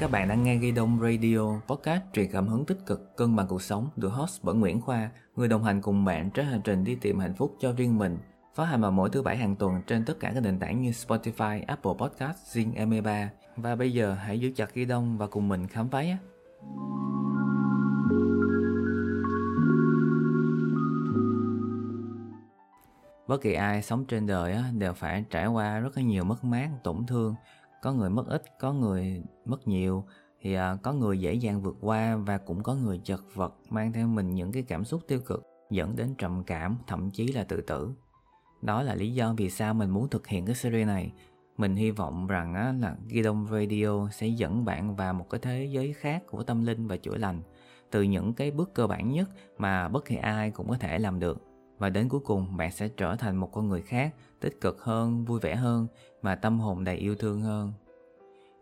Các bạn đang nghe Ghi Đông Radio, podcast truyền cảm hứng tích cực, cân bằng cuộc sống, được host bởi Nguyễn Khoa, người đồng hành cùng bạn trên hành trình đi tìm hạnh phúc cho riêng mình. Phát hành vào mỗi thứ bảy hàng tuần trên tất cả các nền tảng như Spotify, Apple Podcast, Zing M3. Và bây giờ hãy giữ chặt Ghi Đông và cùng mình khám phá nhé. Bất kỳ ai sống trên đời đều phải trải qua rất nhiều mất mát, tổn thương có người mất ít có người mất nhiều thì à, có người dễ dàng vượt qua và cũng có người chật vật mang theo mình những cái cảm xúc tiêu cực dẫn đến trầm cảm thậm chí là tự tử. Đó là lý do vì sao mình muốn thực hiện cái series này. Mình hy vọng rằng á, là Gidon Radio sẽ dẫn bạn vào một cái thế giới khác của tâm linh và chữa lành từ những cái bước cơ bản nhất mà bất kỳ ai cũng có thể làm được và đến cuối cùng, bạn sẽ trở thành một con người khác, tích cực hơn, vui vẻ hơn và tâm hồn đầy yêu thương hơn.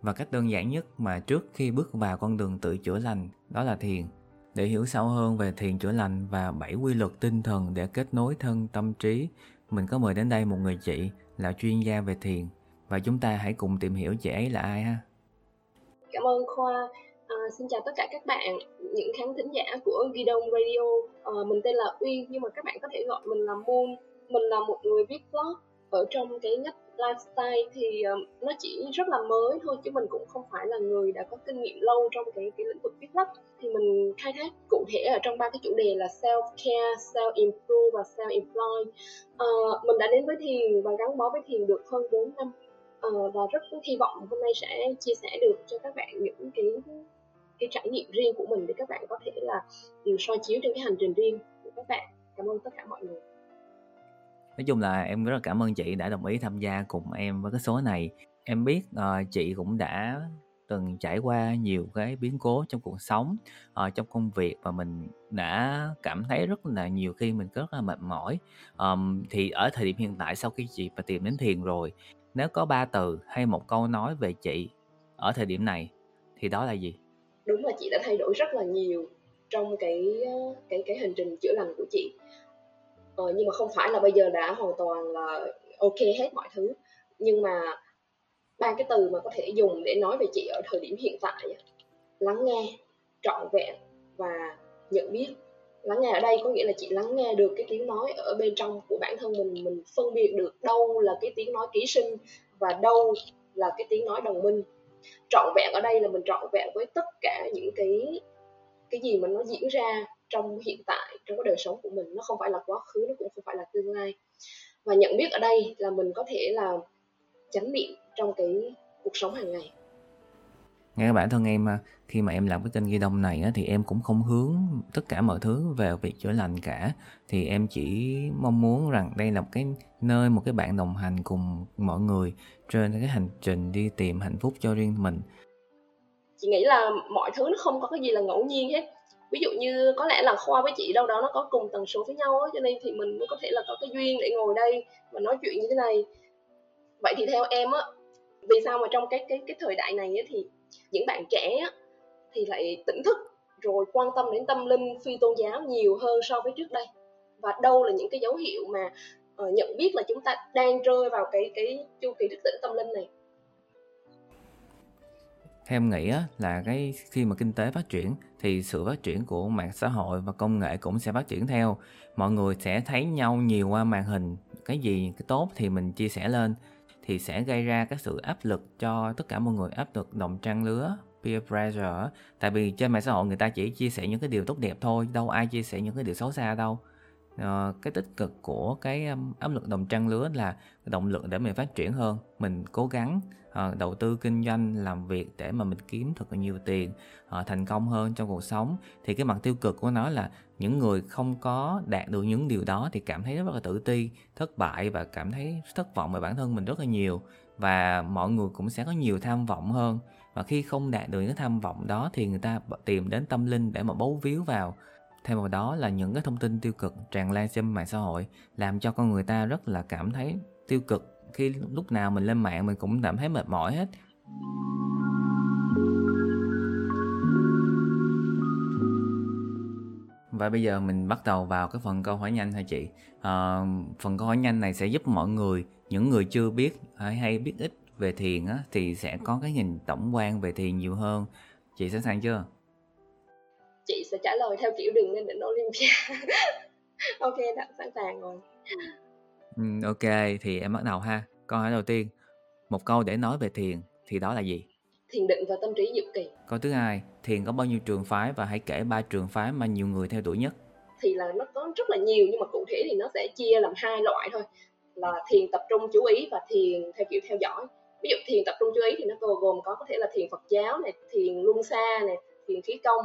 Và cách đơn giản nhất mà trước khi bước vào con đường tự chữa lành, đó là thiền. Để hiểu sâu hơn về thiền chữa lành và bảy quy luật tinh thần để kết nối thân tâm trí, mình có mời đến đây một người chị là chuyên gia về thiền. Và chúng ta hãy cùng tìm hiểu chị ấy là ai ha. Cảm ơn khoa. À, xin chào tất cả các bạn, những khán thính giả của Ghi Đông Radio. À, mình tên là Uy nhưng mà các bạn có thể gọi mình là Moon. Mình là một người viết blog ở trong cái ngách lifestyle thì uh, nó chỉ rất là mới thôi chứ mình cũng không phải là người đã có kinh nghiệm lâu trong cái cái lĩnh vực viết blog thì mình khai thác cụ thể ở trong ba cái chủ đề là self care, self improve và self employ. Uh, mình đã đến với thiền và gắn bó với thiền được hơn 4 năm uh, và rất hy vọng hôm nay sẽ chia sẻ được cho các bạn những cái cái trải nghiệm riêng của mình để các bạn có thể là ừ, soi chiếu trên cái hành trình riêng của các bạn. Cảm ơn tất cả mọi người. Nói chung là em rất là cảm ơn chị đã đồng ý tham gia cùng em với cái số này. Em biết uh, chị cũng đã từng trải qua nhiều cái biến cố trong cuộc sống uh, trong công việc và mình đã cảm thấy rất là nhiều khi mình rất là mệt mỏi. Um, thì ở thời điểm hiện tại sau khi chị mà tìm đến thiền rồi nếu có ba từ hay một câu nói về chị ở thời điểm này thì đó là gì? Đúng là chị đã thay đổi rất là nhiều trong cái ờ, cái cái hành trình chữa lành của chị. Ờ, nhưng mà không phải là bây giờ đã hoàn toàn là ok hết mọi thứ. Nhưng mà ba cái từ mà có thể dùng để nói về chị ở thời điểm hiện tại lắng nghe trọn vẹn và nhận biết. Lắng nghe ở đây có nghĩa là chị lắng nghe được cái tiếng nói ở bên trong của bản thân mình mình phân biệt được đâu là cái tiếng nói ký sinh và đâu là cái tiếng nói đồng minh trọn vẹn ở đây là mình trọn vẹn với tất cả những cái cái gì mà nó diễn ra trong hiện tại, trong cái đời sống của mình. Nó không phải là quá khứ, nó cũng không phải là tương lai. Và nhận biết ở đây là mình có thể là chánh niệm trong cái cuộc sống hàng ngày nghe bản thân em à, khi mà em làm cái kênh ghi đông này á, thì em cũng không hướng tất cả mọi thứ về việc chữa lành cả. Thì em chỉ mong muốn rằng đây là một cái nơi một cái bạn đồng hành cùng mọi người trên cái hành trình đi tìm hạnh phúc cho riêng mình. Chị nghĩ là mọi thứ nó không có cái gì là ngẫu nhiên hết. Ví dụ như có lẽ là khoa với chị đâu đó nó có cùng tần số với nhau á cho nên thì mình mới có thể là có cái duyên để ngồi đây và nói chuyện như thế này. Vậy thì theo em á vì sao mà trong cái cái cái thời đại này ấy, thì những bạn trẻ thì lại tỉnh thức rồi quan tâm đến tâm linh phi tôn giáo nhiều hơn so với trước đây. Và đâu là những cái dấu hiệu mà uh, nhận biết là chúng ta đang rơi vào cái cái chu kỳ thức tỉnh tâm linh này? Theo em nghĩ á, là cái khi mà kinh tế phát triển thì sự phát triển của mạng xã hội và công nghệ cũng sẽ phát triển theo. Mọi người sẽ thấy nhau nhiều qua màn hình. Cái gì cái tốt thì mình chia sẻ lên thì sẽ gây ra cái sự áp lực cho tất cả mọi người, áp lực đồng trang lứa, peer pressure tại vì trên mạng xã hội người ta chỉ chia sẻ những cái điều tốt đẹp thôi, đâu ai chia sẻ những cái điều xấu xa đâu uh, cái tích cực của cái um, áp lực đồng trang lứa là động lực để mình phát triển hơn. Mình cố gắng uh, đầu tư kinh doanh làm việc để mà mình kiếm thật là nhiều tiền uh, thành công hơn trong cuộc sống. Thì cái mặt tiêu cực của nó là những người không có đạt được những điều đó thì cảm thấy rất là tự ti thất bại và cảm thấy thất vọng về bản thân mình rất là nhiều. Và mọi người cũng sẽ có nhiều tham vọng hơn. Và khi không đạt được những tham vọng đó thì người ta tìm đến tâm linh để mà bấu víu vào thêm vào đó là những cái thông tin tiêu cực tràn lan trên mạng xã hội làm cho con người ta rất là cảm thấy tiêu cực. Khi lúc nào mình lên mạng mình cũng cảm thấy mệt mỏi hết. Và bây giờ mình bắt đầu vào cái phần câu hỏi nhanh thôi chị? À, phần câu hỏi nhanh này sẽ giúp mọi người những người chưa biết hay, hay biết ít về thiền á thì sẽ có cái nhìn tổng quan về thiền nhiều hơn. Chị sẵn sàng chưa? Lời theo kiểu đừng nên định Olympia. Ok đã sẵn sàng rồi. Ừ, ok thì em bắt đầu ha. Câu hỏi đầu tiên. Một câu để nói về thiền thì đó là gì? Thiền định và tâm trí diệu kỳ. Câu thứ hai thiền có bao nhiêu trường phái và hãy kể ba trường phái mà nhiều người theo đuổi nhất? Thì là nó có rất là nhiều nhưng mà cụ thể thì nó sẽ chia làm hai loại thôi. Là thiền tập trung chú ý và thiền theo kiểu theo dõi. Ví dụ thiền tập trung chú ý thì nó gồm có có thể là thiền Phật giáo này thiền luân xa này thiền khí công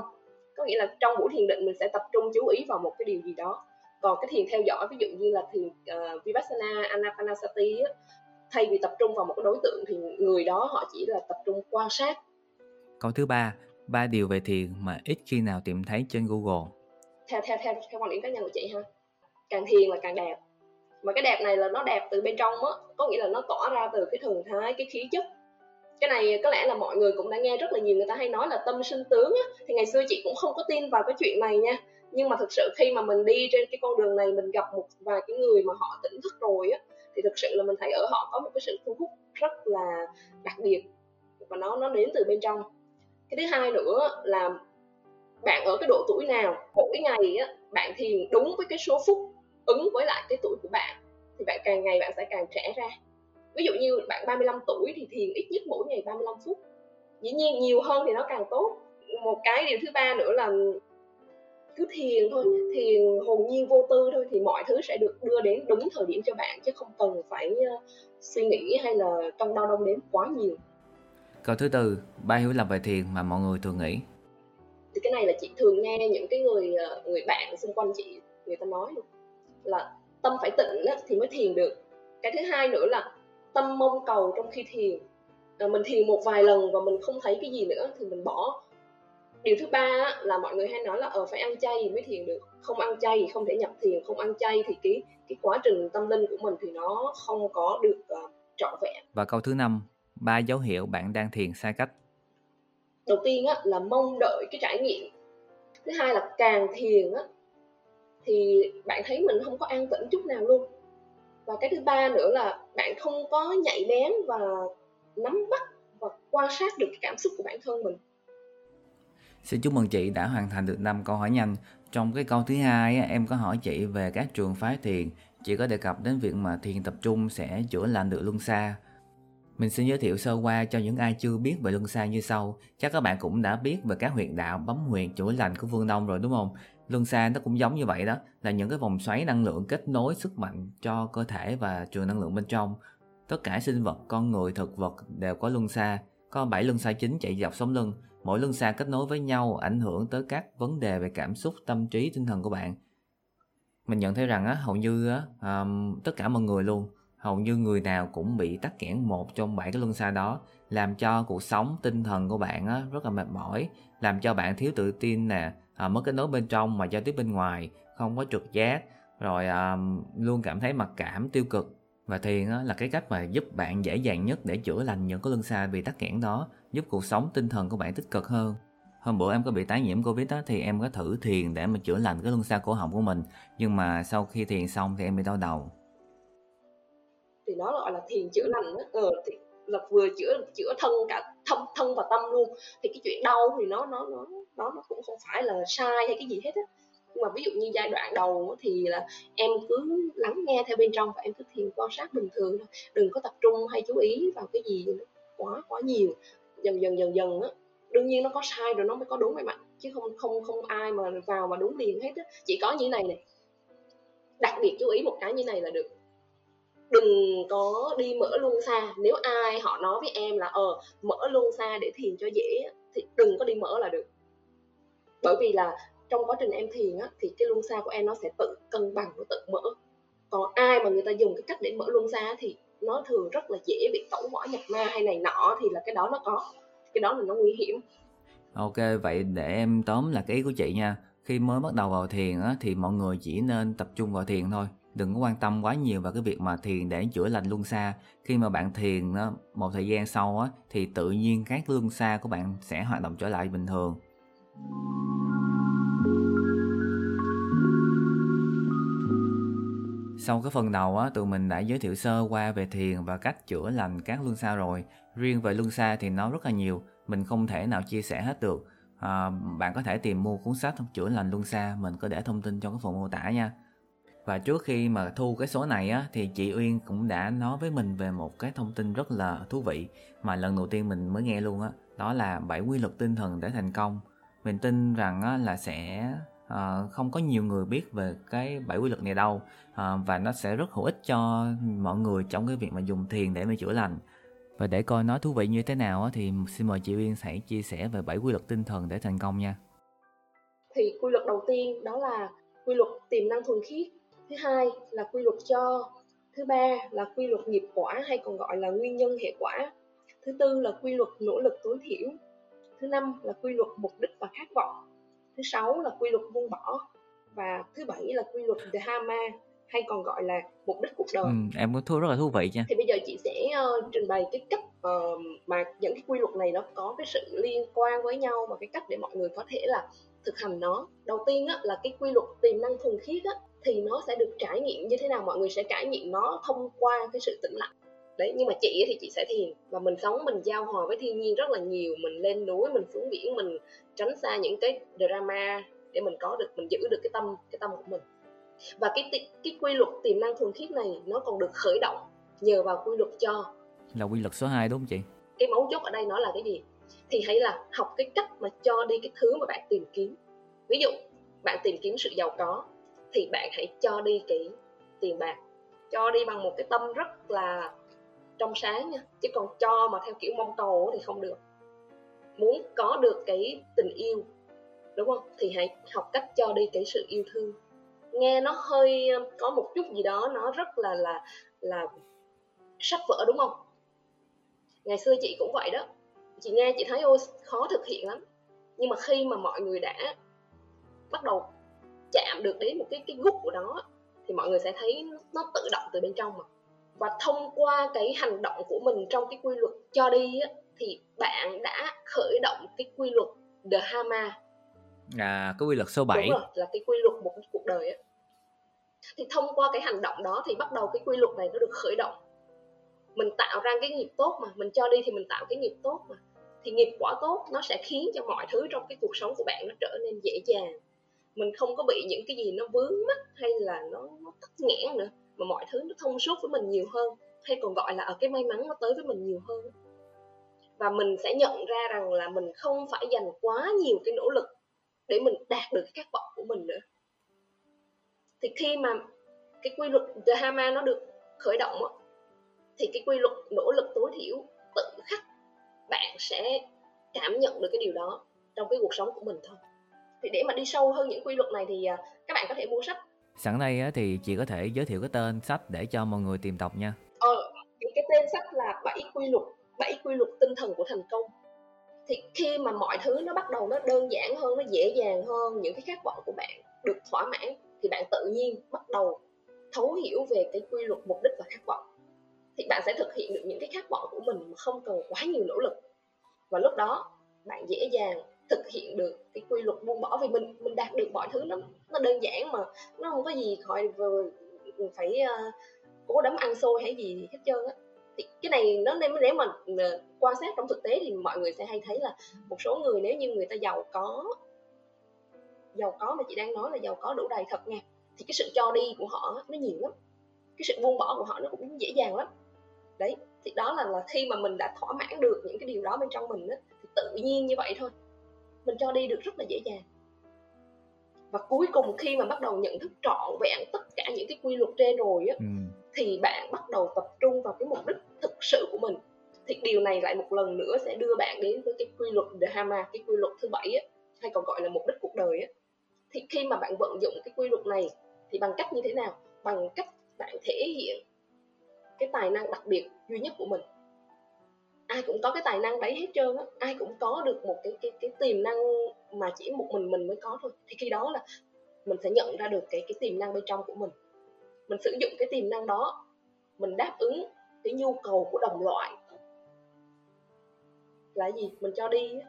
có nghĩa là trong buổi thiền định mình sẽ tập trung chú ý vào một cái điều gì đó. Còn cái thiền theo dõi ví dụ như là thiền uh, vipassana anapanasati á, thay vì tập trung vào một cái đối tượng thì người đó họ chỉ là tập trung quan sát. Câu thứ ba ba điều về thiền mà ít khi nào tìm thấy trên google. Theo theo theo theo quan điểm cá nhân của chị ha càng thiền là càng đẹp. Mà cái đẹp này là nó đẹp từ bên trong á có nghĩa là nó tỏa ra từ cái thần thái cái khí chất cái này có lẽ là mọi người cũng đã nghe rất là nhiều người ta hay nói là tâm sinh tướng á. Thì ngày xưa chị cũng không có tin vào cái chuyện này nha. Nhưng mà thực sự khi mà mình đi trên cái con đường này, mình gặp một vài cái người mà họ tỉnh thức rồi á, thì thực sự là mình thấy ở họ có một cái sự thu hút rất là đặc biệt. Và nó nó đến từ bên trong. Cái thứ hai nữa là bạn ở cái độ tuổi nào, mỗi ngày á, bạn thiền đúng với cái số phút, ứng với lại cái tuổi của bạn. Thì bạn càng ngày bạn sẽ càng trẻ ra ví dụ như bạn 35 tuổi thì thiền ít nhất mỗi ngày 35 phút. Dĩ nhiên nhiều hơn thì nó càng tốt. Một cái điều thứ ba nữa là cứ thiền thôi thiền hồn nhiên vô tư thôi thì mọi thứ sẽ được đưa đến đúng thời điểm cho bạn chứ không cần phải uh, suy nghĩ hay là cân đau đong đếm quá nhiều. Câu thứ tư ba hiểu lầm về thiền mà mọi người thường nghĩ. Thì cái này là chị thường nghe những cái người ờ, người bạn xung quanh chị người ta nói là tâm phải tịnh thì mới thiền được. Cái thứ hai nữa là tâm mong cầu trong khi thiền. À, mình thiền một vài lần và mình không thấy cái gì nữa thì mình bỏ. Điều thứ ba là mọi người hay nói là ở ờ, phải ăn chay thì mới thiền được. Không ăn chay thì không thể nhập thiền không ăn chay thì cái cái quá trình tâm linh của mình thì nó không có được uh, trọn vẹn. Và câu thứ năm ba dấu hiệu bạn đang thiền sai cách. Đầu tiên á, là mong đợi cái trải nghiệm. Thứ hai là càng thiền á, thì bạn thấy mình không có an tĩnh chút nào luôn và cái thứ ba nữa là bạn không có nhạy bén và nắm bắt và quan sát được cái cảm xúc của bản thân mình Xin chúc mừng chị đã hoàn thành được 5 câu hỏi nhanh. Trong cái câu thứ hai em có hỏi chị về các trường phái thiền. Chị có đề cập đến việc mà thiền tập trung sẽ chữa lành được luân xa. Mình xin giới thiệu sơ qua cho những ai chưa biết về luân xa như sau. Chắc các bạn cũng đã biết về các huyệt đạo bấm huyệt chữa lành của phương Đông rồi, đúng không? Luân xa nó cũng giống như vậy đó, là những cái vòng xoáy năng lượng kết nối sức mạnh cho cơ thể và trường năng lượng bên trong. Tất cả sinh vật, con người, thực vật đều có luân xa. Có 7 luân xa chính chạy dọc sống lưng. Mỗi luân xa kết nối với nhau ảnh hưởng tới các vấn đề về cảm xúc, tâm trí, tinh thần của bạn. Mình nhận thấy rằng á, hầu như á, um, tất cả mọi người luôn hầu như người nào cũng bị tắc nghẽn một trong bảy cái luân xa đó làm cho cuộc sống tinh thần của bạn á, rất là mệt mỏi làm cho bạn thiếu tự tin nè à, mất kết nối bên trong mà giao tiếp bên ngoài không có trực giác. Rồi à, luôn cảm thấy mặc cảm tiêu cực. Và thiền á, là cái cách mà giúp bạn dễ dàng nhất để chữa lành những cái luân xa bị tắc nghẽn đó giúp cuộc sống tinh thần của bạn tích cực hơn. Hôm bữa em có bị tái nhiễm covid đó thì em có thử thiền để mà chữa lành cái luân xa cổ họng của mình nhưng mà sau khi thiền xong thì em bị đau đầu. Thì nó gọi là thiền chữa lành đó. ờ, thì là vừa chữa chữa thân cả thân thân và tâm luôn. Thì cái chuyện đau thì nó nó nó nó nó cũng không phải là sai hay cái gì hết á. Nhưng mà ví dụ như giai đoạn đầu thì là em cứ lắng nghe theo bên trong và em cứ thiền quan sát bình thường thôi. Đừng có tập trung hay chú ý vào cái gì quá quá nhiều. Dần dần dần dần á, đương nhiên nó có sai rồi nó mới có đúng vậy bạn chứ không không không ai mà vào mà đúng liền hết á. Chỉ có như này này. Đặc biệt chú ý một cái như này là được đừng có đi mở luân xa. Nếu ai họ nói với em là ờ mở luân xa để thiền cho dễ thì đừng có đi mở là được. Bởi vì là trong quá trình em thiền á thì cái luân xa của em nó sẽ tự cân bằng nó tự mở. Còn ai mà người ta dùng cái cách để mở luân xa thì nó thường rất là dễ bị tẩu hỏa nhập ma hay này nọ thì là cái đó nó có. Cái đó là nó nguy hiểm. Ok vậy để em tóm là cái ý của chị nha. Khi mới bắt đầu vào thiền á, thì mọi người chỉ nên tập trung vào thiền thôi đừng có quan tâm quá nhiều vào cái việc mà thiền để chữa lành luân xa khi mà bạn thiền đó, một thời gian sau á, thì tự nhiên các luân xa của bạn sẽ hoạt động trở lại bình thường Sau cái phần đầu á, tụi mình đã giới thiệu sơ qua về thiền và cách chữa lành các luân xa rồi. Riêng về luân xa thì nó rất là nhiều, mình không thể nào chia sẻ hết được. À, bạn có thể tìm mua cuốn sách chữa lành luân xa, mình có để thông tin trong cái phần mô tả nha. Và trước khi mà thu cái số này á, thì chị Uyên cũng đã nói với mình về một cái thông tin rất là thú vị mà lần đầu tiên mình mới nghe luôn á, đó, là bảy quy luật tinh thần để thành công. Mình tin rằng á, là sẽ à, không có nhiều người biết về cái bảy quy luật này đâu à, và nó sẽ rất hữu ích cho mọi người trong cái việc mà dùng thiền để mà chữa lành. Và để coi nó thú vị như thế nào thì xin mời chị Uyên hãy chia sẻ về bảy quy luật tinh thần để thành công nha. Thì quy luật đầu tiên đó là quy luật tiềm năng thuần khiết thứ hai là quy luật cho thứ ba là quy luật nghiệp quả hay còn gọi là nguyên nhân hệ quả thứ tư là quy luật nỗ lực tối thiểu thứ năm là quy luật mục đích và khát vọng thứ sáu là quy luật buông bỏ và thứ bảy là quy luật dharma hay còn gọi là mục đích cuộc đời. Ừ, em có thú rất là thú vị nha. Thì bây giờ chị sẽ uh, trình bày cái cách uh, mà những cái quy luật này nó có cái sự liên quan với nhau và cái cách để mọi người có thể là thực hành nó. Đầu tiên á, là cái quy luật tiềm năng thuần khiết á, thì nó sẽ được trải nghiệm như thế nào mọi người sẽ trải nghiệm nó thông qua cái sự tĩnh lặng. Đấy nhưng mà chị thì chị sẽ thiền và mình sống mình giao hòa với thiên nhiên rất là nhiều mình lên núi mình xuống biển mình tránh xa những cái drama để mình có được mình giữ được cái tâm cái tâm của mình. Và cái cái quy luật tiềm năng thuần khiết này nó còn được khởi động nhờ vào quy luật cho. Là quy luật số 2 đúng không chị? Cái mấu chốt ở đây nó là cái gì? Thì hãy là học cái cách mà cho đi cái thứ mà bạn tìm kiếm. Ví dụ bạn tìm kiếm sự giàu có thì bạn hãy cho đi kỹ tiền bạc. Cho đi bằng một cái tâm rất là trong sáng nha. Chứ còn cho mà theo kiểu mong cầu thì không được. Muốn có được cái tình yêu, đúng không? Thì hãy học cách cho đi cái sự yêu thương. Nghe nó hơi um, có một chút gì đó nó rất là là là sách vở, đúng không? Ngày xưa chị cũng vậy đó. Chị nghe chị thấy ô khó thực hiện lắm. Nhưng mà khi mà mọi người đã bắt đầu chạm được đến một cái cái gút của nó thì mọi người sẽ thấy nó tự động từ bên trong mà. Và thông qua cái hành động của mình trong cái quy luật cho đi á, thì bạn đã khởi động cái quy luật Dharma à cái quy luật số 7 đúng rồi là cái quy luật một cuộc đời á. Thì thông qua cái hành động đó thì bắt đầu cái quy luật này nó được khởi động. Mình tạo ra cái nghiệp tốt mà mình cho đi thì mình tạo cái nghiệp tốt mà. Thì nghiệp quả tốt nó sẽ khiến cho mọi thứ trong cái cuộc sống của bạn nó trở nên dễ dàng mình không có bị những cái gì nó vướng mắt hay là nó, nó tắc nghẽn nữa mà mọi thứ nó thông suốt với mình nhiều hơn hay còn gọi là ở cái may mắn nó tới với mình nhiều hơn. Và mình sẽ nhận ra rằng là mình không phải dành quá nhiều cái nỗ lực để mình đạt được cái khát vọng của mình nữa. Thì khi mà cái quy luật Dharma nó được khởi động thì cái quy luật nỗ lực tối thiểu tự khắc bạn sẽ cảm nhận được cái điều đó trong cái cuộc sống của mình thôi thì để mà đi sâu hơn những quy luật này thì à, các bạn có thể mua sách. Sẵn đây thì chị có thể giới thiệu cái tên sách để cho mọi người tìm đọc nha. Ờ cái tên sách là bảy quy luật bảy quy luật tinh thần của thành công. Thì khi mà mọi thứ nó bắt đầu nó đơn giản hơn nó dễ dàng hơn những cái khát vọng của bạn được thỏa mãn thì bạn tự nhiên bắt đầu thấu hiểu về cái quy luật mục đích và khát vọng. Thì bạn sẽ thực hiện được những cái khát vọng của mình mà không cần quá nhiều nỗ lực. Và lúc đó bạn dễ dàng thực hiện được cái quy luật buông bỏ vì mình mình đạt được mọi thứ. Nó nó đơn giản mà nó không có gì khỏi phải uh, cố đấm ăn xôi hay gì hết trơn á. Thì cái này nó nên nếu mà ờ, quan sát trong thực tế thì mọi người sẽ hay thấy là một số người nếu như người ta giàu có giàu có mà chị đang nói là giàu có đủ đầy thật nha thì cái sự cho đi của họ nó nhiều lắm. Cái sự buông bỏ của họ nó cũng dễ dàng lắm. Đấy thì đó là là khi mà mình đã thỏa mãn được những cái điều đó bên trong mình á thì tự nhiên như vậy thôi mình cho đi được rất là dễ dàng. Và cuối cùng khi mà bắt đầu nhận thức trọn vẹn tất cả những cái quy luật trên rồi á ừ. thì bạn bắt đầu tập trung vào cái mục đích thực sự của mình. Thì điều này lại một lần nữa sẽ đưa bạn đến với cái quy luật Dharma cái quy luật thứ bảy á hay còn gọi là mục đích cuộc đời á. Thì khi mà bạn vận dụng cái quy luật này thì bằng cách như thế nào? Bằng cách bạn thể hiện cái tài năng đặc biệt duy nhất của mình ai cũng có cái tài năng đấy hết trơn á. Ai cũng có được một cái cái cái tiềm năng mà chỉ một mình mình mới có thôi. Thì khi đó là mình sẽ nhận ra được cái cái tiềm năng bên trong của mình. Mình sử dụng cái tiềm năng đó, mình đáp ứng cái nhu cầu của đồng loại. Là gì? Mình cho đi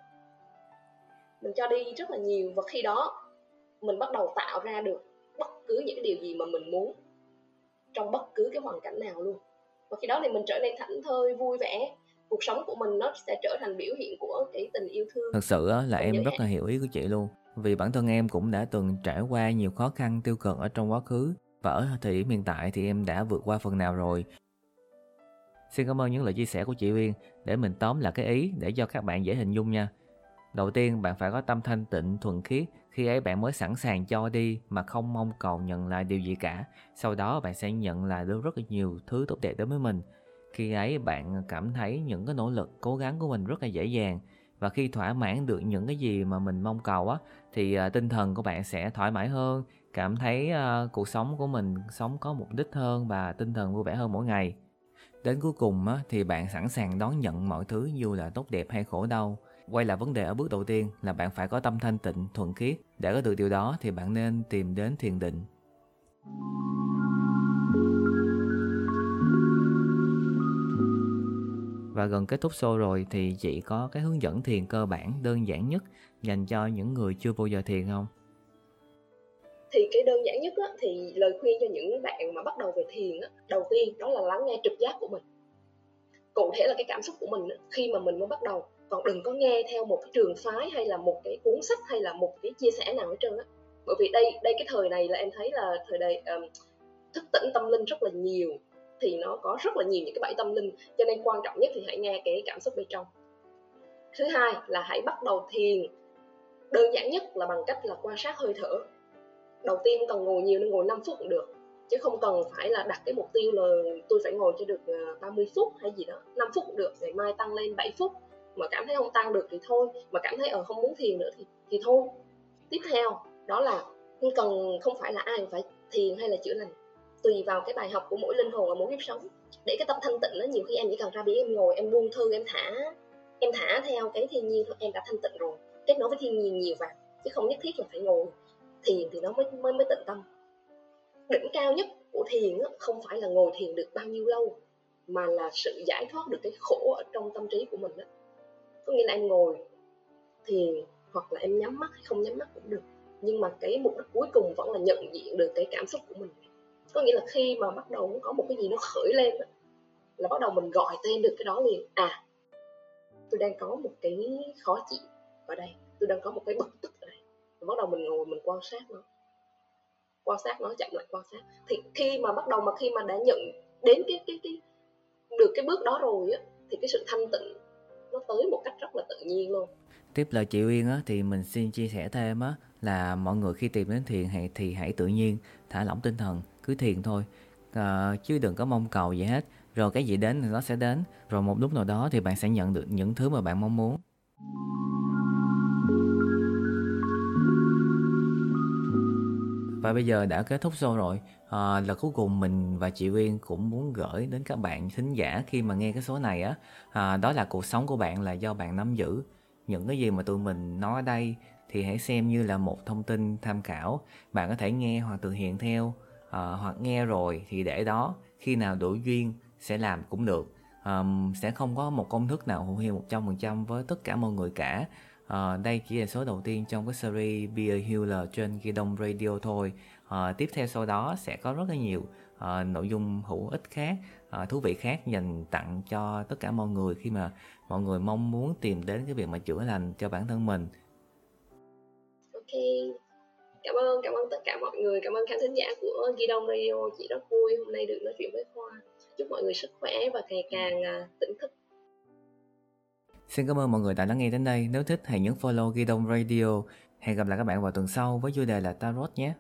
mình cho đi rất là nhiều và khi đó mình bắt đầu tạo ra được bất cứ những điều gì mà mình muốn trong bất cứ cái hoàn cảnh nào luôn. Và khi đó thì mình trở nên thảnh thơi, vui vẻ cuộc sống của mình nó sẽ trở thành biểu hiện của cái tình yêu thương thật sự là em rất là hiểu ý của chị luôn. Vì bản thân em cũng đã từng trải qua nhiều khó khăn tiêu cực ở trong quá khứ và ở thời điểm hiện tại thì em đã vượt qua phần nào rồi. Xin cảm ơn những lời chia sẻ của chị Uyên. Để mình tóm lại cái ý để cho các bạn dễ hình dung nha. Đầu tiên bạn phải có tâm thanh tịnh thuần khiết. Khi ấy bạn mới sẵn sàng cho đi mà không mong cầu nhận lại điều gì cả. Sau đó bạn sẽ nhận lại được rất là nhiều thứ tốt đẹp đến với mình khi ấy bạn cảm thấy những cái nỗ lực cố gắng của mình rất là dễ dàng. Và khi thỏa mãn được những cái gì mà mình mong cầu á thì uh, tinh thần của bạn sẽ thoải mái hơn cảm thấy uh, cuộc sống của mình sống có mục đích hơn và tinh thần vui vẻ hơn mỗi ngày. Đến cuối cùng á, thì bạn sẵn sàng đón nhận mọi thứ dù là tốt đẹp hay khổ đau. Quay lại vấn đề ở bước đầu tiên là bạn phải có tâm thanh tịnh thuần khiết. Để có được điều đó thì bạn nên tìm đến thiền định. Và gần kết thúc show rồi thì chị có cái hướng dẫn thiền cơ bản đơn giản nhất dành cho những người chưa bao giờ thiền không? Thì cái đơn giản nhất á, thì lời khuyên cho những bạn mà bắt đầu về thiền á, đầu tiên đó là lắng nghe trực giác của mình. Cụ thể là cái cảm xúc của mình á, khi mà mình mới bắt đầu còn đừng có nghe theo một cái trường phái hay là một cái cuốn sách hay là một cái chia sẻ nào hết trơn á bởi vì đây đây cái thời này là em thấy là thời đại um, thức tỉnh tâm linh rất là nhiều thì nó có rất là nhiều những cái bẫy tâm linh. Cho nên quan trọng nhất thì hãy nghe cái cảm xúc bên trong. Thứ hai là hãy bắt đầu thiền. Đơn giản nhất là bằng cách là quan sát hơi thở. Đầu tiên không cần ngồi nhiều nên ngồi 5 phút cũng được, chứ không cần phải là đặt cái mục tiêu là tôi phải ngồi cho được à, 30 phút hay gì đó. 5 phút cũng được ngày mai tăng lên 7 phút. Mà cảm thấy không tăng được thì thôi, mà cảm thấy ở không muốn thiền nữa thì thì thôi. Tiếp theo, đó là không cần, không phải là ai phải thiền hay là chữa lành tùy vào cái bài học của mỗi linh hồn và mỗi kiếp sống. Để cái tâm thanh tịnh nó nhiều khi em chỉ cần ra biển em ngồi, em buông thư, em thả em thả theo cái thiên nhiên thôi, em đã thanh tịnh rồi. Kết nối với thiên nhiên nhiều vào chứ không nhất thiết là phải ngồi. Thiền thì nó mới mới mới tịnh tâm. Đỉnh cao nhất của thiền không phải là ngồi thiền được bao nhiêu lâu, mà là sự giải thoát được cái khổ ở trong tâm trí của mình đó có nghĩa là em ngồi thiền, hoặc là em nhắm mắt hay không nhắm mắt cũng được, nhưng mà cái mục đích cuối cùng vẫn là nhận diện được cái cảm xúc của mình có nghĩa là khi mà bắt đầu có một cái gì nó khởi lên là bắt đầu mình gọi tên được cái đó liền. À tôi đang có một cái khó chịu ở đây. Tôi đang có một cái bực tức ở đây. Và bắt đầu mình ngồi mình quan sát nó. Quan sát nó, chậm lại quan sát. Thì khi mà bắt đầu mà khi mà đã nhận đến cái cái cái, được cái bước đó rồi á, thì cái sự thanh tịnh nó tới một cách rất là tự nhiên luôn. Tiếp lời chị Uyên á, thì mình xin chia sẻ thêm á, là mọi người khi tìm đến thiền thì hãy tự nhiên, thả lỏng tinh thần cứ thiền thôi. À, chứ đừng có mong cầu gì hết. Rồi cái gì đến thì nó sẽ đến. Rồi một lúc nào đó thì bạn sẽ nhận được những thứ mà bạn mong muốn. Và bây giờ đã kết thúc show rồi. À, là cuối cùng mình và chị Uyên cũng muốn gửi đến các bạn thính giả khi mà nghe cái số này á. À, đó là cuộc sống của bạn là do bạn nắm giữ. Những cái gì mà tụi mình nói ở đây thì hãy xem như là một thông tin tham khảo. Bạn có thể nghe hoặc thực hiện theo à, hoặc nghe rồi thì để đó khi nào đủ duyên sẽ làm cũng được um, sẽ không có một công thức nào hữu hiệu 100% với tất cả mọi người cả uh, đây chỉ là số đầu tiên trong cái series Be a Healer trên Ghi Đông Radio thôi. uh, tiếp theo sau đó sẽ có rất là nhiều uh, nội dung hữu ích khác, uh, thú vị khác dành tặng cho tất cả mọi người khi mà mọi người mong muốn tìm đến cái việc mà chữa lành cho bản thân mình. Ok, cảm ơn, cảm ơn tất cả mọi người, cảm ơn khán thính giả của Ghi Đông Radio. Chị rất vui hôm nay được nói chuyện với Khoa. Chúc mọi người sức khỏe và ngày càng à, tỉnh thức Xin cảm ơn mọi người đã lắng nghe đến đây. Nếu thích hãy nhấn follow Ghi Đông Radio. Hẹn gặp lại các bạn vào tuần sau với chủ đề là Tarot nhé.